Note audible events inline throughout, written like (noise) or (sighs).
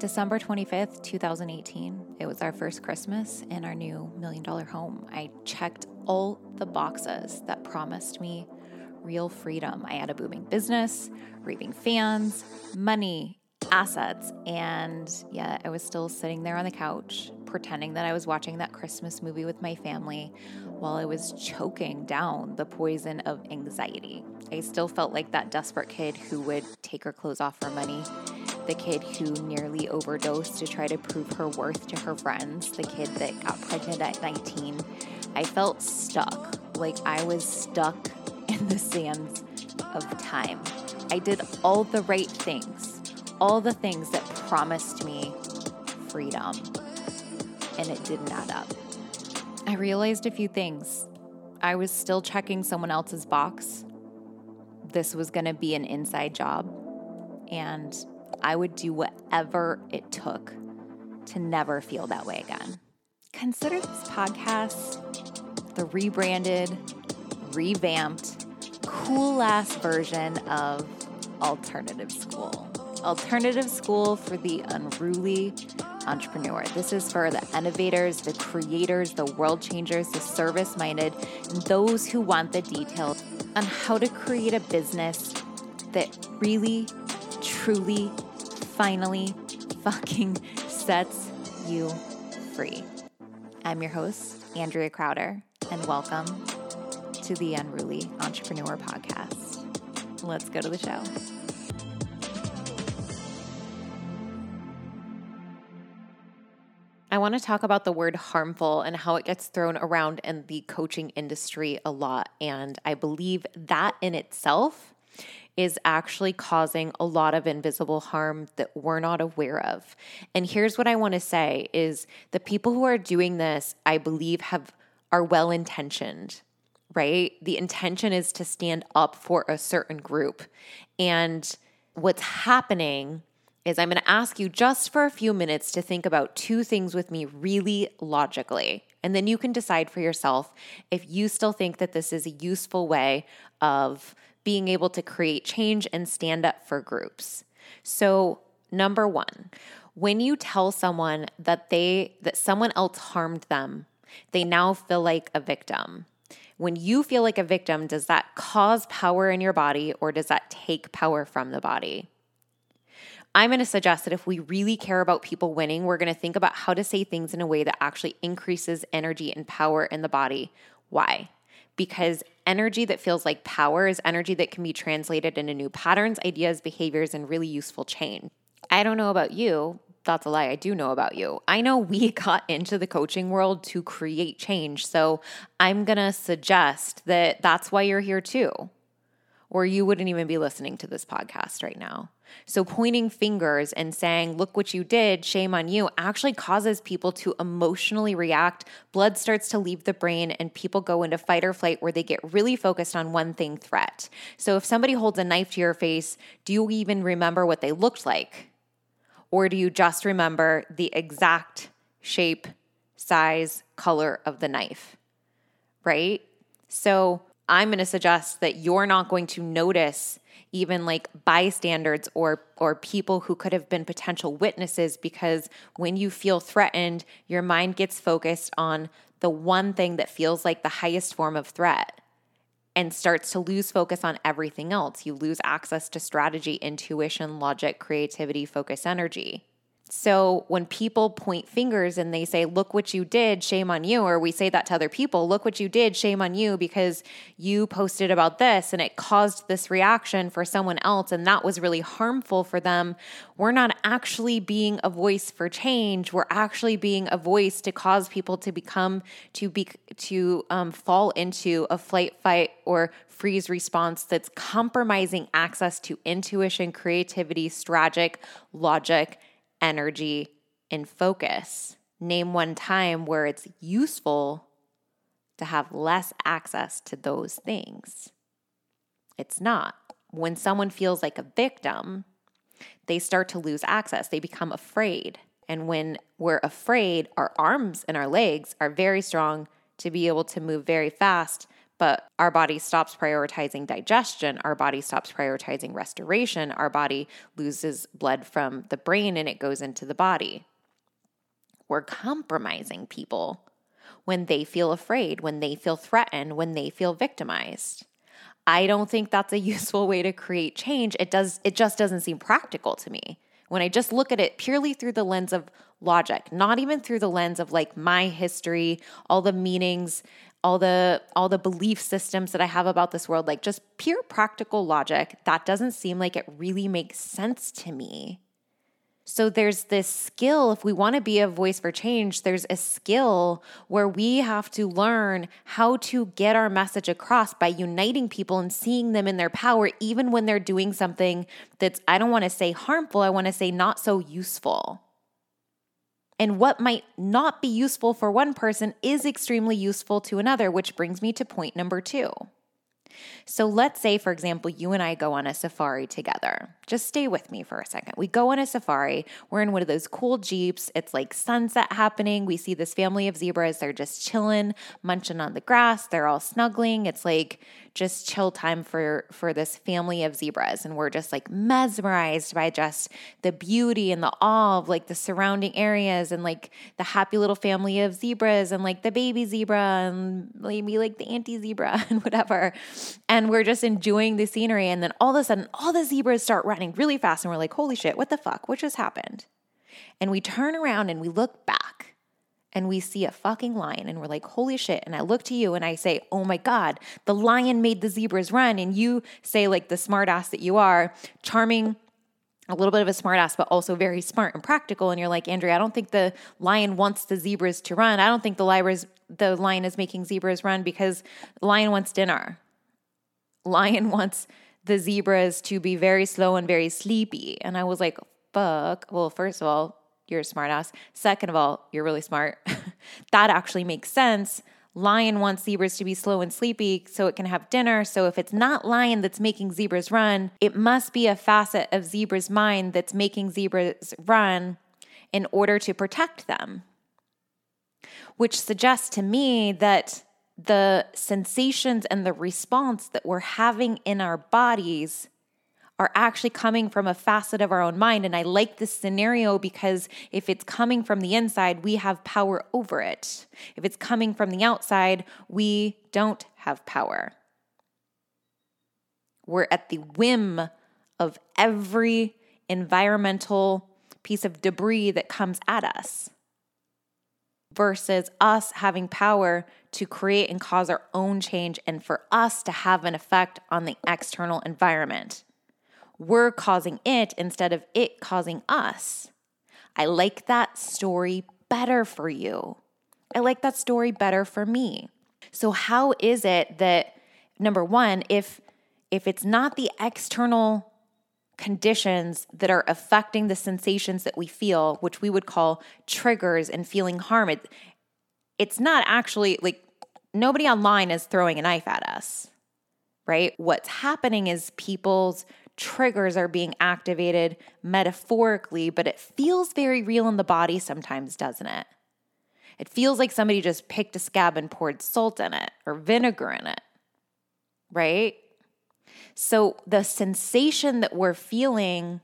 December 25th, 2018, it was our first Christmas in our new million dollar home. I checked all the boxes that promised me real freedom. I had a booming business, raving fans, money, assets, and yeah, I was still sitting there on the couch pretending that I was watching that Christmas movie with my family while I was choking down the poison of anxiety. I still felt like that desperate kid who would take her clothes off for money, the kid who nearly overdosed to try to prove her worth to her friends, the kid that got pregnant at 19. I felt stuck, like I was stuck (laughs) in the sands of time. I did all the right things, all the things that promised me freedom, and it didn't add up. I realized a few things. I was still checking someone else's box. This was going to be an inside job, and I would do whatever it took to never feel that way again. Consider this podcast the rebranded, revamped, cool ass version of Alternative School. Alternative School for the Unruly Entrepreneur. This is for the innovators, the creators, the world changers, the service minded, and those who want the details on how to create a business that really, truly, finally fucking sets you free. I'm your host, Andrea Crowder, and welcome to the Unruly Entrepreneur Podcast. Let's go to the show. I want to talk about the word harmful and how it gets thrown around in the coaching industry a lot. And I believe that in itself is actually causing a lot of invisible harm that we're not aware of. And here's what I want to say is the people who are doing this, I believe have are well intentioned, right? The intention is to stand up for a certain group. And what's happening is I'm going to ask you just for a few minutes to think about two things with me really logically. And then you can decide for yourself if you still think that this is a useful way of being able to create change and stand up for groups. So, number 1, when you tell someone that they that someone else harmed them, they now feel like a victim. When you feel like a victim, does that cause power in your body or does that take power from the body? I'm going to suggest that if we really care about people winning, we're going to think about how to say things in a way that actually increases energy and power in the body. Why? Because energy that feels like power is energy that can be translated into new patterns, ideas, behaviors, and really useful change. I don't know about you. That's a lie. I do know about you. I know we (laughs) got into the coaching world to create change. So I'm going to suggest that that's why you're here too, or you wouldn't even be listening to this podcast right now. So, pointing fingers and saying, look what you did, shame on you, actually causes people to emotionally react. Blood starts to leave the brain, and people go into fight or flight where they get really focused on one thing threat. So, if somebody holds a knife to your face, do you even remember what they looked like? Or do you just remember the exact shape, size, color of the knife? Right? So, I'm going to suggest that you're not going to notice even like bystanders or or people who could have been potential witnesses because when you feel threatened, your mind gets focused on the one thing that feels like the highest form of threat and starts to lose focus on everything else. You lose access to strategy, intuition, logic, creativity, focus, energy. So when people point fingers and they say, Look what you did, shame on you, or we say that to other people, Look what you did, shame on you, because you posted about this and it caused this reaction for someone else and that was really harmful for them, we're not actually being a voice for change. We're actually being a voice to cause people to become, to be, to um, fall into a flight, fight, or freeze response that's compromising access to intuition, creativity, strategic, logic energy, and focus. Name one time where it's useful to have less access to those things. It's not. When someone feels like a victim, they start to lose access. They become afraid. And when we're afraid, our arms and our legs are very strong to be able to move very fast, but our body stops prioritizing digestion, our body stops prioritizing restoration, our body loses blood from the brain and it goes into the body. We're compromising people when they feel afraid, when they feel threatened, when they feel victimized. I don't think that's a (laughs) useful way to create change. It does it just doesn't seem practical to me. When I just look at it purely through the lens of logic, not even through the lens of like my history, all the meanings, all the all the belief systems that I have about this world, like just pure practical logic, that doesn't seem like it really makes sense to me. So there's this skill, if we want to be a voice for change, there's a skill where we have to learn how to get our message across by uniting people and seeing them in their power, even when they're doing something that's, I don't want to say harmful, I want to say not so useful. And what might not be useful for one person is extremely useful to another, which brings me to point number two. So let's say, for example, you and I go on a safari together. Just stay with me for a second. We go on a safari. We're in one of those cool Jeeps. It's like sunset happening. We see this family of zebras. They're just chilling, munching on the grass. They're all snuggling. It's like just chill time for for this family of zebras. And we're just like mesmerized by just the beauty and the awe of like the surrounding areas and like the happy little family of zebras and like the baby zebra and maybe like the auntie zebra (laughs) and whatever. And we're just enjoying the scenery. And then all of a sudden all the zebras start running really fast. And we're like holy shit what the fuck? What just happened? And we turn around and we look back and we see a fucking lion and we're like, holy shit. And I look to you and I say, oh my God, the lion made the zebras run. And you say, like the smartass that you are, charming, a little bit of a smartass, but also very smart and practical. And you're like, Andrea, I don't think the lion wants the zebras to run. I don't think the lion, the lion is making zebras run because lion wants dinner. Lion (laughs) wants the zebras to be very slow and very sleepy. And I was like, fuck. Well, first of all, you're a smartass. Second of all, you're really smart. (laughs) that actually makes sense. Lion wants zebras to be slow and sleepy so it can have dinner. So if it's not lion that's making zebras run, it must be a facet of zebra's mind that's making zebras run in order to protect them. Which suggests to me that the sensations and the response that we're having in our bodies are actually coming from a facet of our own mind. And I like this scenario because if it's coming from the inside, we have power over it. If it's coming from the outside, we don't have power. We're at the whim of every environmental piece of debris that comes at us versus us having power to create and cause our own change and for us to have an effect on the external environment we're causing it instead of it causing us. I like that story better for you. I like that story better for me. So how is it that number 1 if if it's not the external conditions that are affecting the sensations that we feel, which we would call triggers and feeling harm, it, it's not actually like nobody online is throwing a knife at us, right? What's happening is people's triggers are being activated metaphorically, but it feels very real in the body sometimes, doesn't it? It feels like somebody just picked a scab and poured salt in it or vinegar in it, right? So the sensation that we're feeling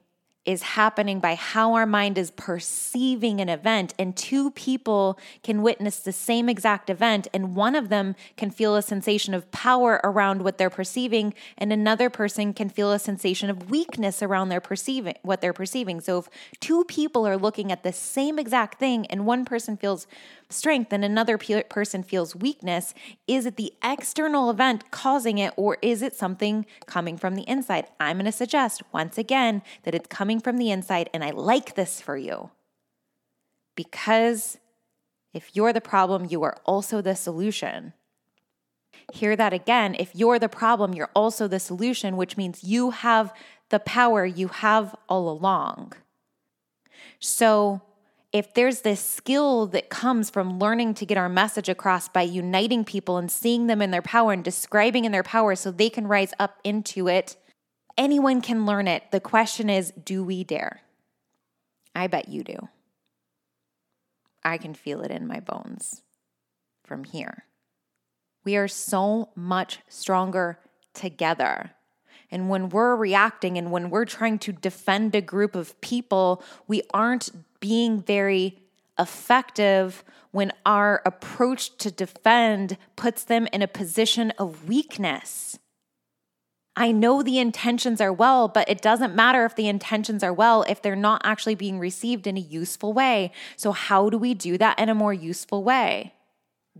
is happening by how our mind is perceiving an event. And two people can witness the same exact event, and one of them can feel a sensation of power around what they're perceiving, and another person can feel a sensation of weakness around their perceiving what they're perceiving. So if two people are looking at the same exact thing and one person feels strength and another pe- person feels weakness, is it the external event causing it or is it something coming from the inside? I'm going to suggest once again that it's coming from the inside, and I like this for you because if you're the problem, you are also the solution. Hear that again. If you're the problem, you're also the solution, which means you have the power you have all along. So, if there's this skill that comes from learning to get our message across by uniting people and seeing them in their power and describing in their power so they can rise up into it, anyone can learn it. The question is do we dare? I bet you do. I can feel it in my bones from here. We are so much stronger together. And when we're reacting and when we're trying to defend a group of people, we aren't being very effective when our approach to defend puts them in a position of weakness. I know the intentions are well, but it doesn't matter if the intentions are well if they're not actually being received in a useful way. So, how do we do that in a more useful way?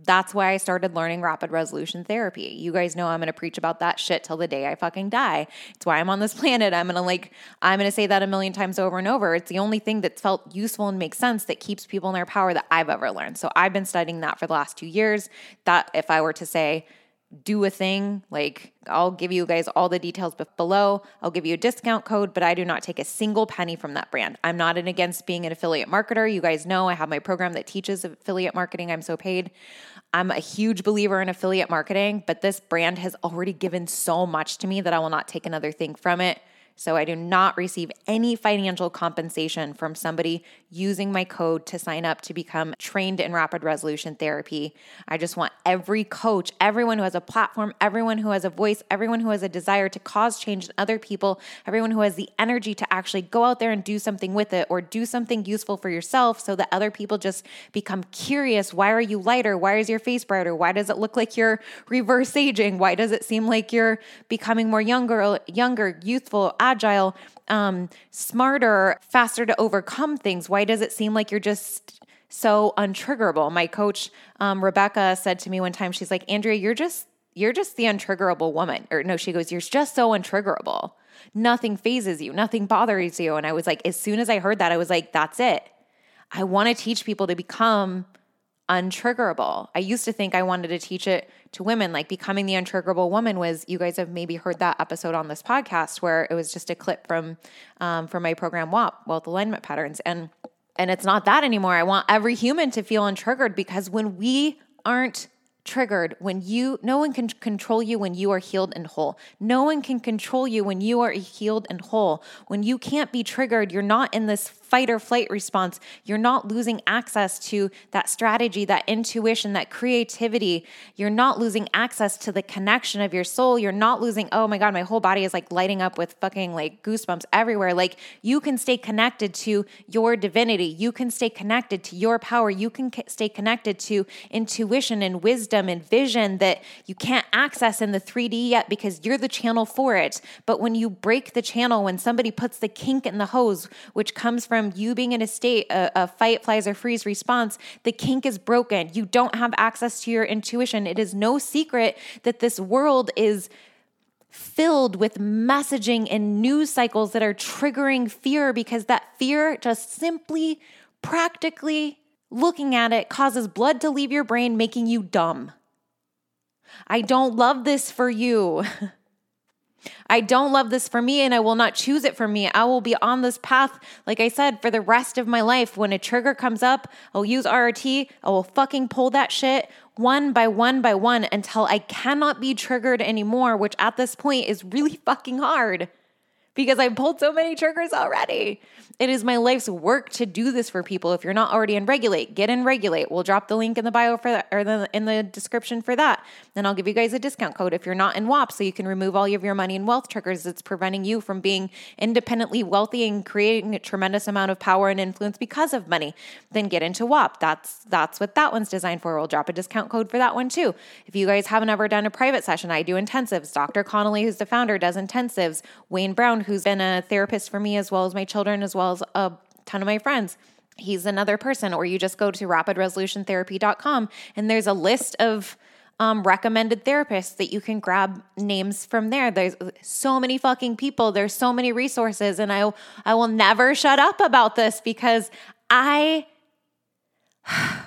That's why I started learning rapid resolution therapy. You guys know I'm going to preach about that shit till the day I fucking die. It's why I'm on this (laughs) planet. I'm going to like, I'm going to say that a million times over and over. It's the only thing that's felt useful and makes sense that keeps people in their power that I've ever learned. So I've been studying that for the last two years. That if I were to say, do a thing. Like, I'll give you guys all the details below. I'll give you a discount code, but I do not take a single penny from that brand. I'm not in against being an affiliate marketer. You guys know I have my program that teaches affiliate marketing. I'm so paid. I'm a huge believer in affiliate marketing, but this brand has already given so much to me that I will not take another thing from it. So I do not receive any financial compensation from somebody using my code to sign up to become trained in rapid resolution therapy. I just want every coach, everyone who has a platform, everyone who has a voice, everyone who has a desire to cause change in other people, everyone who has the energy to actually go out there and do something with it or do something useful for yourself so that other people just become curious. Why are you lighter? Why is your face brighter? Why does it look like you're reverse aging? Why does it seem like you're becoming more younger, younger, youthful, agile? um, smarter, faster to overcome things? Why does it seem like you're just so untriggerable? My coach, um, Rebecca, said to me one time, she's like, Andrea, you're just you're just the untriggerable woman. Or no, she goes, You're just so untriggerable. Nothing phases you, nothing bothers you. And I was like, as soon as I heard that, I was like, that's it. I want to teach people to become untriggerable. I used to think I wanted to teach it to women, like becoming the untriggerable woman was. You guys have maybe heard that episode on this podcast where it was just a clip from um, from my program WAP, Wealth Alignment Patterns, and and it's not that anymore. I want every human to feel untriggered because when we aren't triggered when you no one can control you when you are healed and whole no one can control you when you are healed and whole when you can't be triggered you're not in this fight or flight response, you're not losing access to that strategy, that intuition, that creativity. You're not losing access to the connection of your soul. You're not losing, oh my God, my whole body is like lighting up with fucking like goosebumps everywhere. Like you can stay connected to your divinity. You can stay connected to your power. You can stay connected to intuition and wisdom and vision that you can't access in the 3D yet because you're the channel for it. But when you break the channel, when somebody puts the kink in the hose, which comes from from you being in a state, a, a fight, flies, or freeze response, the kink is broken. You don't have access to your intuition. It is no secret that this world is filled with messaging and news cycles that are triggering fear because that fear just simply, practically looking at it causes blood to leave your brain, making you dumb. I don't love this for you. (laughs) I don't love this for me and I will not choose it for me. I will be on this path, like I said, for the rest of my life. When a trigger comes up, I'll use RRT. I will fucking pull that shit one by one by one until I cannot be triggered anymore, which at this point is really fucking hard because I've pulled so many triggers already. It is my life's work to do this for people. If you're not already in Regulate, get in Regulate. We'll drop the link in the bio for that or the, in the description for that. Then I'll give you guys a discount code if you're not in WAP so you can remove all of your money and wealth triggers that's preventing you from being independently wealthy and creating a tremendous amount of power and influence because of money. Then get into WAP. That's that's what that one's designed for. We'll drop a discount code for that one too. If you guys haven't ever done a private session, I do intensives. Dr. Connelly, who's the founder, does intensives. Wayne Brown, who's been a therapist for me as well as my children, as well as a ton of my friends. He's another person, or you just go to rapidresolutiontherapy.com and there's a list of um, recommended therapists that you can grab names from there. There's so many fucking people. There's so many resources, and I I will never shut up about this because I (sighs)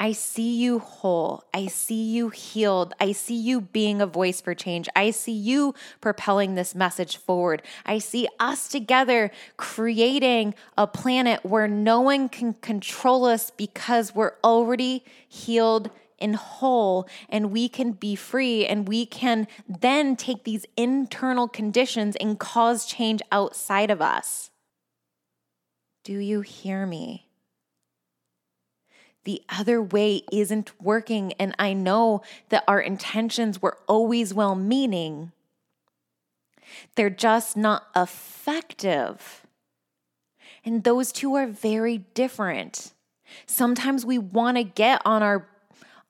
I see you whole. I see you healed. I see you being a voice for change. I see you propelling this message forward. I see us together creating a planet where no one can control us because we're already healed and whole and we can be free and we can then take these internal conditions and cause change outside of us. Do you hear me? The other way isn't working. And I know that our intentions were always well meaning, they're just not effective. And those two are very different. Sometimes we want to get on our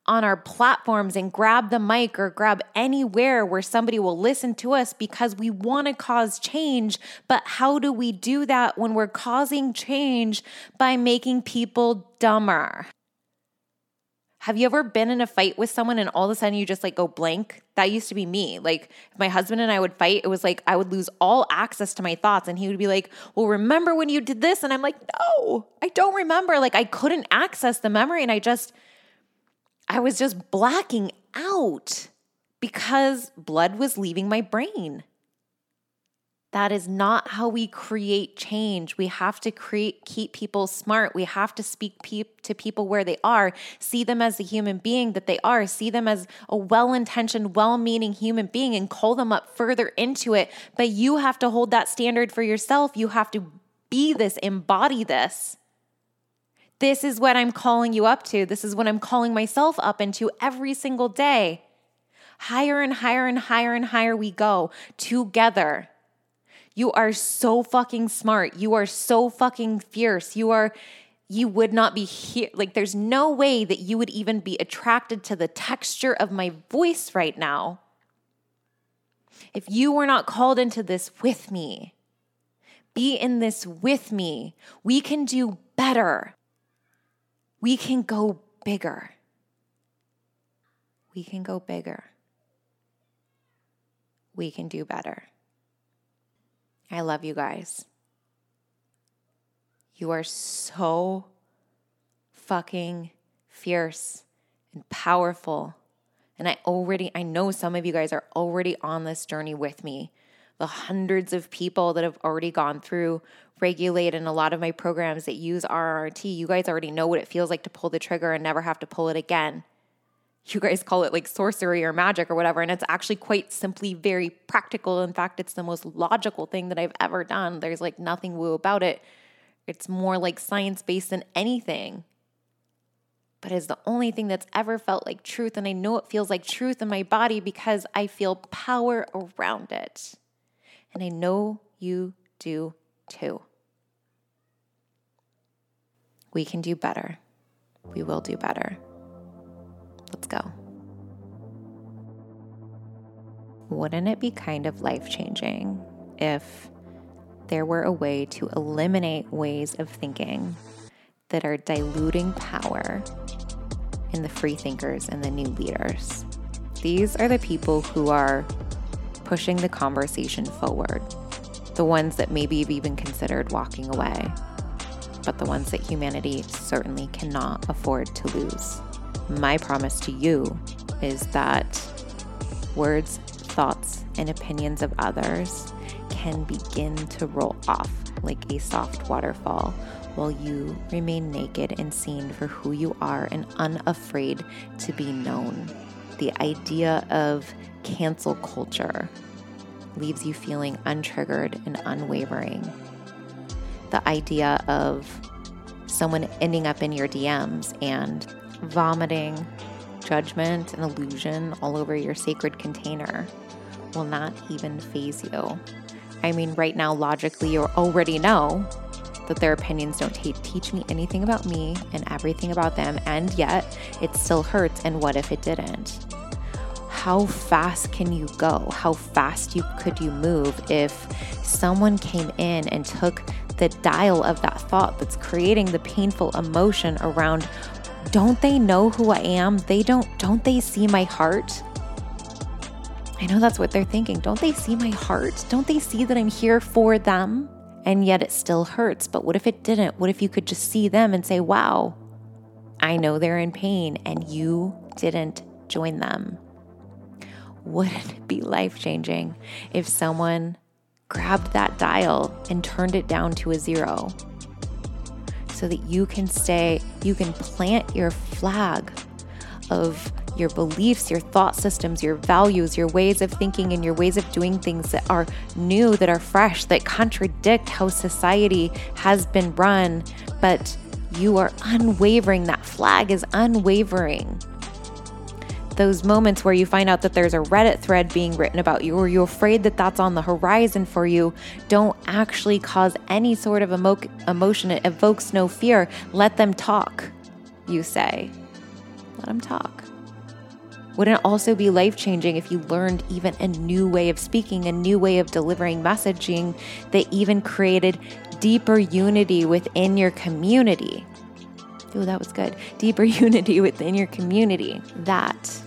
on our platforms and grab the mic or grab anywhere where somebody will listen to us because we want to cause change. But how do we do that when we're causing change by making people dumber? Have you ever been in a fight with someone and all of a sudden you just like go blank? That used to be me. Like if my husband and I would fight, it was like I would lose all access to my thoughts and he would be like, "Well, remember when you did this?" And I'm like, "No, I don't remember." Like I couldn't access the memory and I just I was just blacking out because blood was leaving my brain. That is not how we create change. We have to create keep people smart. We have to speak pe- to people where they are, see them as the human being that they are, see them as a well-intentioned, well-meaning human being and call them up further into it. But you have to hold that standard for yourself. You have to be this, embody this. This is what I'm calling you up to. This is what I'm calling myself up into every single day. Higher and higher and higher and higher we go together. You are so fucking smart. You are so fucking fierce. You are, you would not be here. Like, there's no way that you would even be attracted to the texture of my voice right now if you were not called into this with me. Be in this with me. We can do better. We can go bigger. We can go bigger. We can do better. I love you guys. You are so fucking fierce and powerful. And I already, I know some of you guys are already on this journey with me the hundreds of people that have already gone through regulate and a lot of my programs that use RRT, you guys already know what it feels like to pull the trigger and never have to pull it again. You guys call it like sorcery or magic or whatever, and it's actually quite simply very practical. In fact, it's the most logical thing that I've ever done. There's like nothing woo about it. It's more like science based than anything. But it's the only thing that's ever felt like truth. And I know it feels like truth in my body because I feel power around it and I know you do too. We can do better. We will do better. Let's go. Wouldn't it be kind of life changing if there were a way to eliminate ways of thinking that are diluting power in the free thinkers and the new leaders? These are the people who are pushing the conversation forward, the ones that maybe have even considered walking away, but the ones that humanity certainly cannot afford to lose. My promise to you is that words, thoughts, and opinions of others can begin to roll off like a soft waterfall while you remain naked and seen for who you are and unafraid to be known. The idea of cancel culture leaves you feeling untriggered and unwavering. The idea of someone ending up in your DMs and vomiting judgment and illusion all over your sacred container will not even phase you. I mean, right now, logically, you already know that their opinions don't t- teach me anything about me and everything about them, and yet it still hurts. And what if it didn't? how fast can you go? How fast you could you move if someone came in and took the dial of that thought that's creating the painful emotion around don't they know who I am? They don't don't they see my heart? I know that's what they're thinking. Don't they see my heart? Don't they see that I'm here for them? And yet it still hurts. But what if it didn't? What if you could just see them and say, "Wow, I know they're in pain and you didn't join them." wouldn't it be life changing if someone grabbed that dial and turned it down to a zero so that you can stay, you can plant your flag of your beliefs, your thought systems, your values, your ways of thinking, and your ways of doing things that are new, that are fresh, that contradict how society has been run, but you are unwavering. That flag is unwavering. Those moments where you find out that there's a Reddit thread being written about you, or you're afraid that that's on the horizon for you, don't actually cause any sort of emo- emotion. It evokes no fear. Let them talk, you say. Let them talk. Wouldn't it also be life changing if you learned even a new way of speaking, a new way of delivering messaging that even created deeper unity within your community? Oh, that was good. Deeper (laughs) unity within your community. That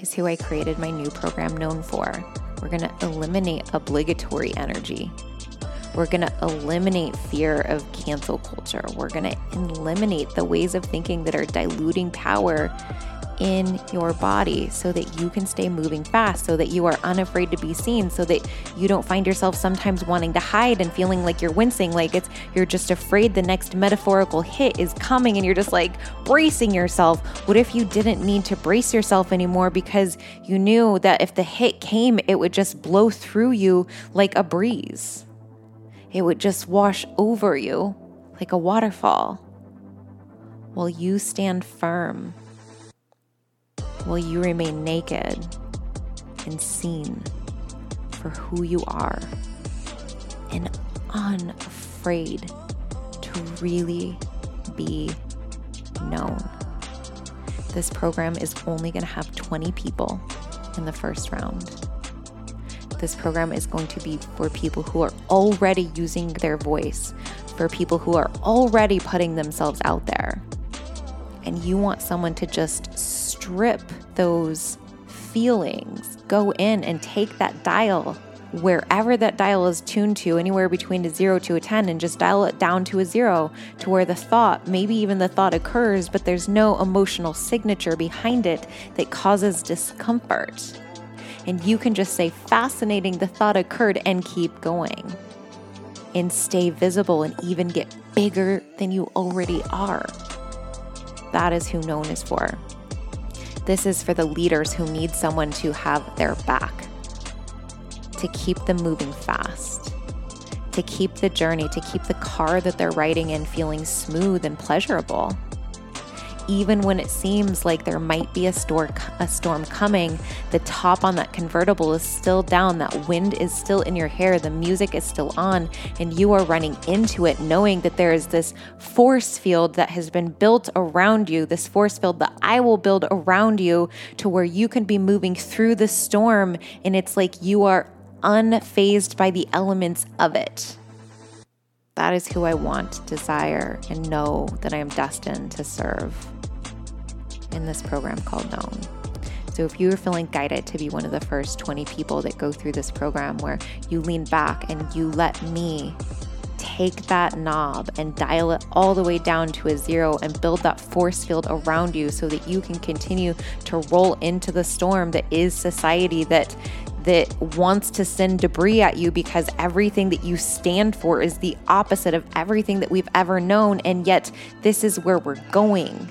is who I created my new program known for. We're going to eliminate obligatory energy. We're going to eliminate fear of cancel culture. We're going to eliminate the ways of thinking that are diluting power in your body so that you can stay moving fast, so that you are unafraid to be seen, so that you don't find yourself sometimes wanting to hide and feeling like you're wincing, like it's you're just afraid the next metaphorical hit is coming and you're just like bracing yourself. What if you didn't need to brace yourself anymore because you knew that if the hit came, it would just blow through you like a breeze? It would just wash over you like a waterfall while you stand firm will you remain naked and seen for who you are and unafraid to really be known. This program is only going to have 20 people in the first round. This program is going to be for people who are already using their voice, for people who are already putting themselves out there. And you want someone to just strip those feelings, go in and take that dial wherever that dial is tuned to, anywhere between a zero to a 10, and just dial it down to a zero to where the thought, maybe even the thought occurs, but there's no emotional signature behind it that causes discomfort. And you can just say, fascinating, the thought occurred, and keep going. And stay visible and even get bigger than you already are. That is who known is for. This is for the leaders who need someone to have their back, to keep them moving fast, to keep the journey, to keep the car that they're riding in feeling smooth and pleasurable even when it seems like there might be a, storm, a storm coming, the top on that convertible is still down, that wind is still in your hair, the music is still on, and you are running into it knowing that there is this force field that has been built around you, this force field that I will build around you to where you can be moving through the storm, and it's like you are unfazed by the elements of it. That is who I want, desire, and know that I am destined to serve in this program called Known. So, if you are feeling guided to be one of the first 20 people that go through this program where you lean back and you let me take that knob and dial it all the way down to a zero and build that force field around you so that you can continue to roll into the storm that is society that that wants to send debris at you because everything that you stand for is the opposite of everything that we've ever known and yet this is where we're going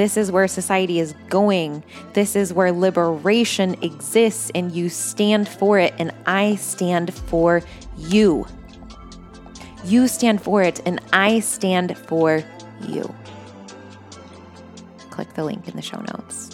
this is where society is going. This is where liberation exists, and you stand for it, and I stand for you. You stand for it, and I stand for you. Click the link in the show notes.